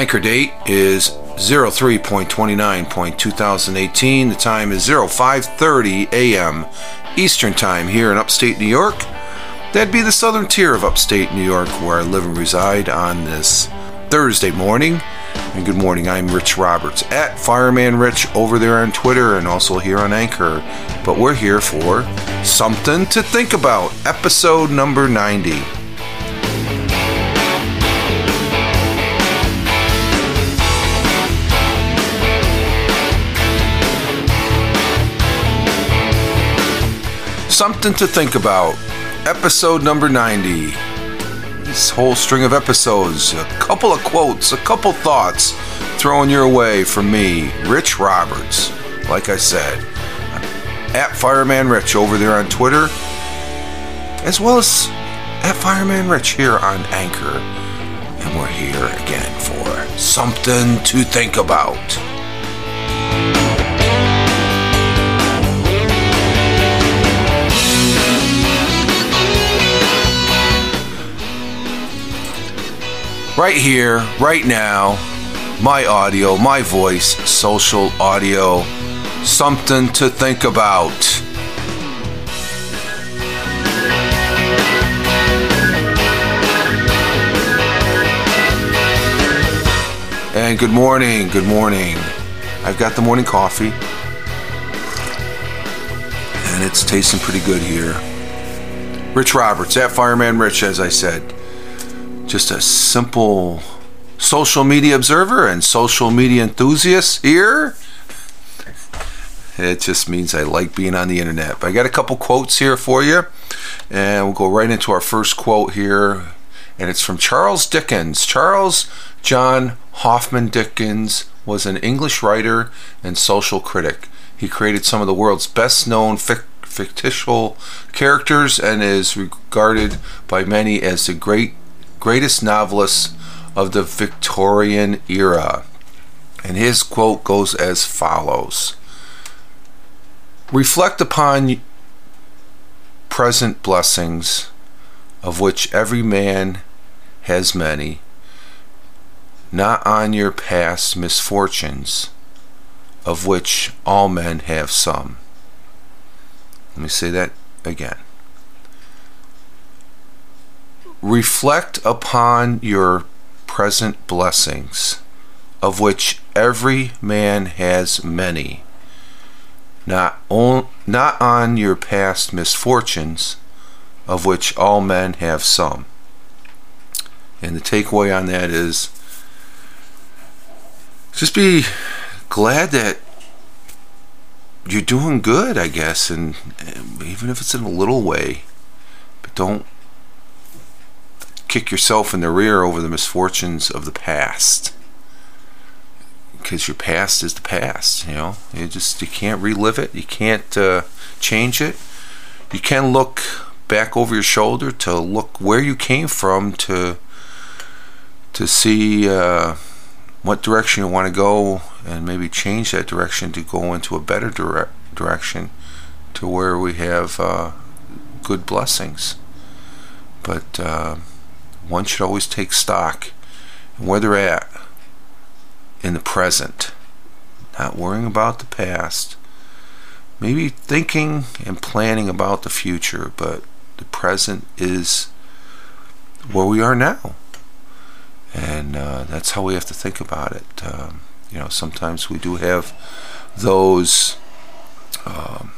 Anchor date is 03.29.2018. The time is 05:30 a.m. Eastern Time here in upstate New York. That'd be the southern tier of upstate New York where I live and reside on this Thursday morning. And good morning, I'm Rich Roberts at Fireman Rich over there on Twitter and also here on Anchor. But we're here for Something to Think About, episode number 90. Something to Think About, episode number 90 this whole string of episodes, a couple of quotes, a couple thoughts thrown your way from me, Rich Roberts. Like I said, at Fireman Rich over there on Twitter, as well as at Fireman Rich here on Anchor. And we're here again for something to think about. Right here, right now, my audio, my voice, social audio, something to think about. And good morning, good morning. I've got the morning coffee, and it's tasting pretty good here. Rich Roberts at Fireman Rich, as I said just a simple social media observer and social media enthusiast here. It just means I like being on the internet. But I got a couple quotes here for you, and we'll go right into our first quote here. And it's from Charles Dickens. Charles John Huffam Dickens was an English writer and social critic. He created some of the world's best known fic- fictitious characters and is regarded by many as the great greatest novelists of the Victorian era. And his quote goes as follows Reflect upon present blessings, of which every man has many, not on your past misfortunes, of which all men have some. Let me say that again reflect upon your present blessings, of which every man has many, not, on, not on your past misfortunes, of which all men have some. And the takeaway on that is just be glad that you're doing good, I guess, and even if it's in a little way, but don't kick yourself in the rear over the misfortunes of the past. Because your past is the past you know? You just you can't relive it. You can't uh, change it. You can look back over your shoulder to look where you came from to to see uh, what direction you want to go and maybe change that direction to go into a better dire- direction to where we have uh, good blessings. But uh, one should always take stock where they're at in the present, not worrying about the past, maybe thinking and planning about the future, but the present is where we are now. And uh, that's how we have to think about it. Um, you know, sometimes we do have those um,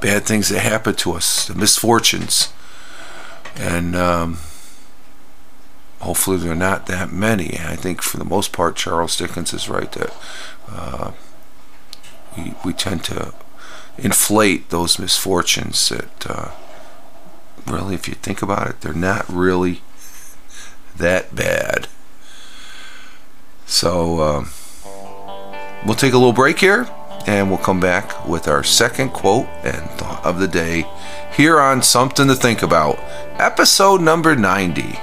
bad things that happen to us, the misfortunes. And um, hopefully there are not that many. I think for the most part, Charles Dickens is right that uh, we we tend to inflate those misfortunes that uh, really, if you think about it, they're not really that bad. So um, we'll take a little break here. And we'll come back with our second quote and thought of the day here on Something to Think About, episode number 90.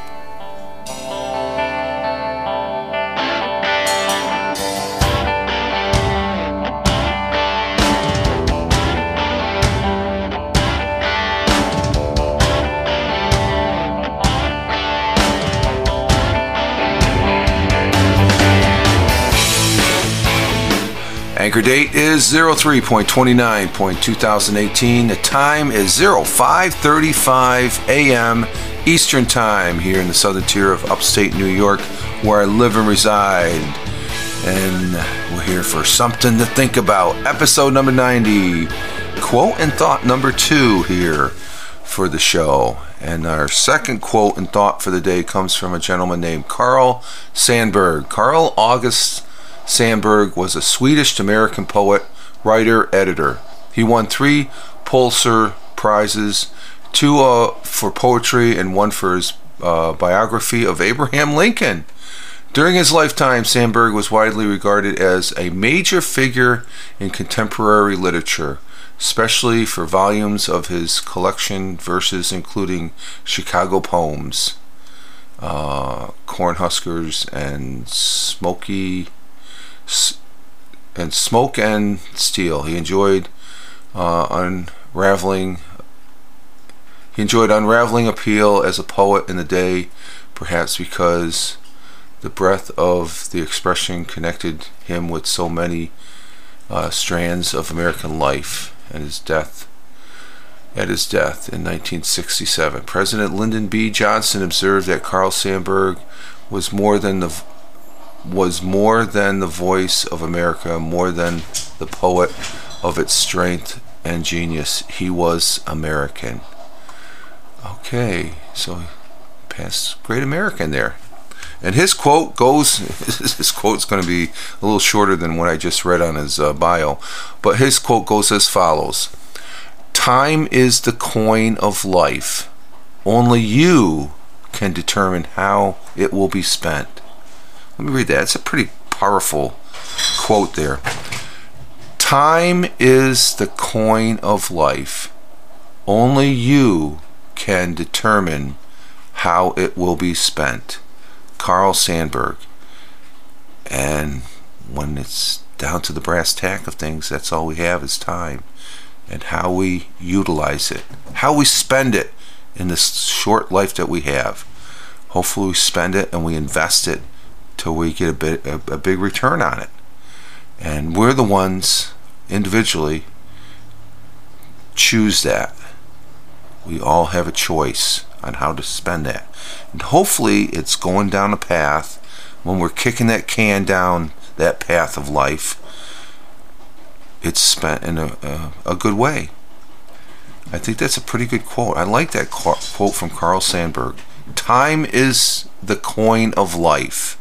Anchor date is 03.29.2018. The time is 05:35 a.m. Eastern Time here in the southern tier of upstate New York, where I live and reside. And we're here for something to think about. Episode number 90. Quote and thought number two here for the show. And our second quote and thought for the day comes from a gentleman named Carl Sandburg. Carl August Sandburg was a Swedish American poet, writer, editor. He won three Pulitzer Prizes, two uh, for poetry and one for his uh, biography of Abraham Lincoln. During his lifetime, Sandburg was widely regarded as a major figure in contemporary literature, especially for volumes of his collection verses including Chicago Poems, uh, Cornhuskers, and Smoky and Smoke and Steel. He enjoyed uh, unraveling. He enjoyed unraveling appeal as a poet in the day, perhaps because the breadth of the expression connected him with so many uh, strands of American life. And his death, at his death in 1967, President Lyndon B. Johnson observed that Carl Sandburg was more than the was more than the voice of America, more than the poet of its strength and genius. He was American. Okay, so past great American there. And his quote goes, his quote's going to be a little shorter than what I just read on his uh, bio, but his quote goes as follows Time is the coin of life. Only you can determine how it will be spent. Let me read that. It's a pretty powerful quote there. Time is the coin of life. Only you can determine how it will be spent. Carl Sandburg. And when it's down to the brass tack of things, that's all we have is time and how we utilize it, how we spend it in this short life that we have. Hopefully, we spend it and we invest it till we get a bit a, a big return on it. And we're the ones individually choose that. We all have a choice on how to spend that. And hopefully it's going down a path when we're kicking that can down that path of life it's spent in a, a, a good way. I think that's a pretty good quote. I like that quote from Carl Sandburg. Time is the coin of life.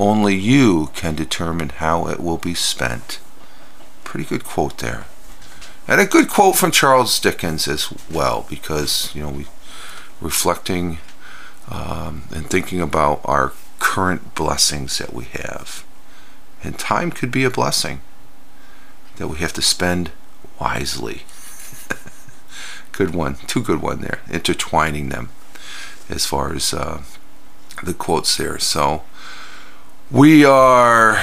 Only you can determine how it will be spent. Pretty good quote there. And a good quote from Charles Dickens as well, because, you know, we reflecting um, and thinking about our current blessings that we have. And time could be a blessing that we have to spend wisely. good one, two good one there, intertwining them as far as uh, the quotes there. So, we are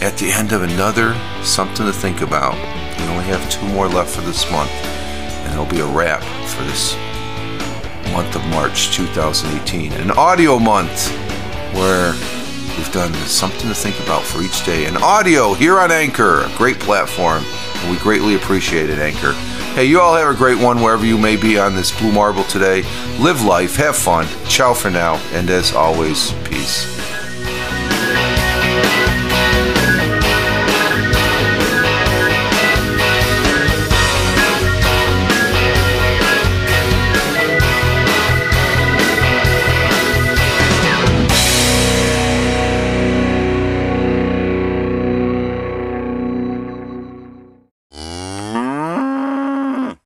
at the end of another something to think about. We only have two more left for this month, and it'll be a wrap for this month of March 2018. An audio month where we've done something to think about for each day. An audio here on Anchor, a great platform, and we greatly appreciate it, Anchor. Hey, you all have a great one wherever you may be on this blue marble today. Live life, have fun. Ciao for now, and as always, peace.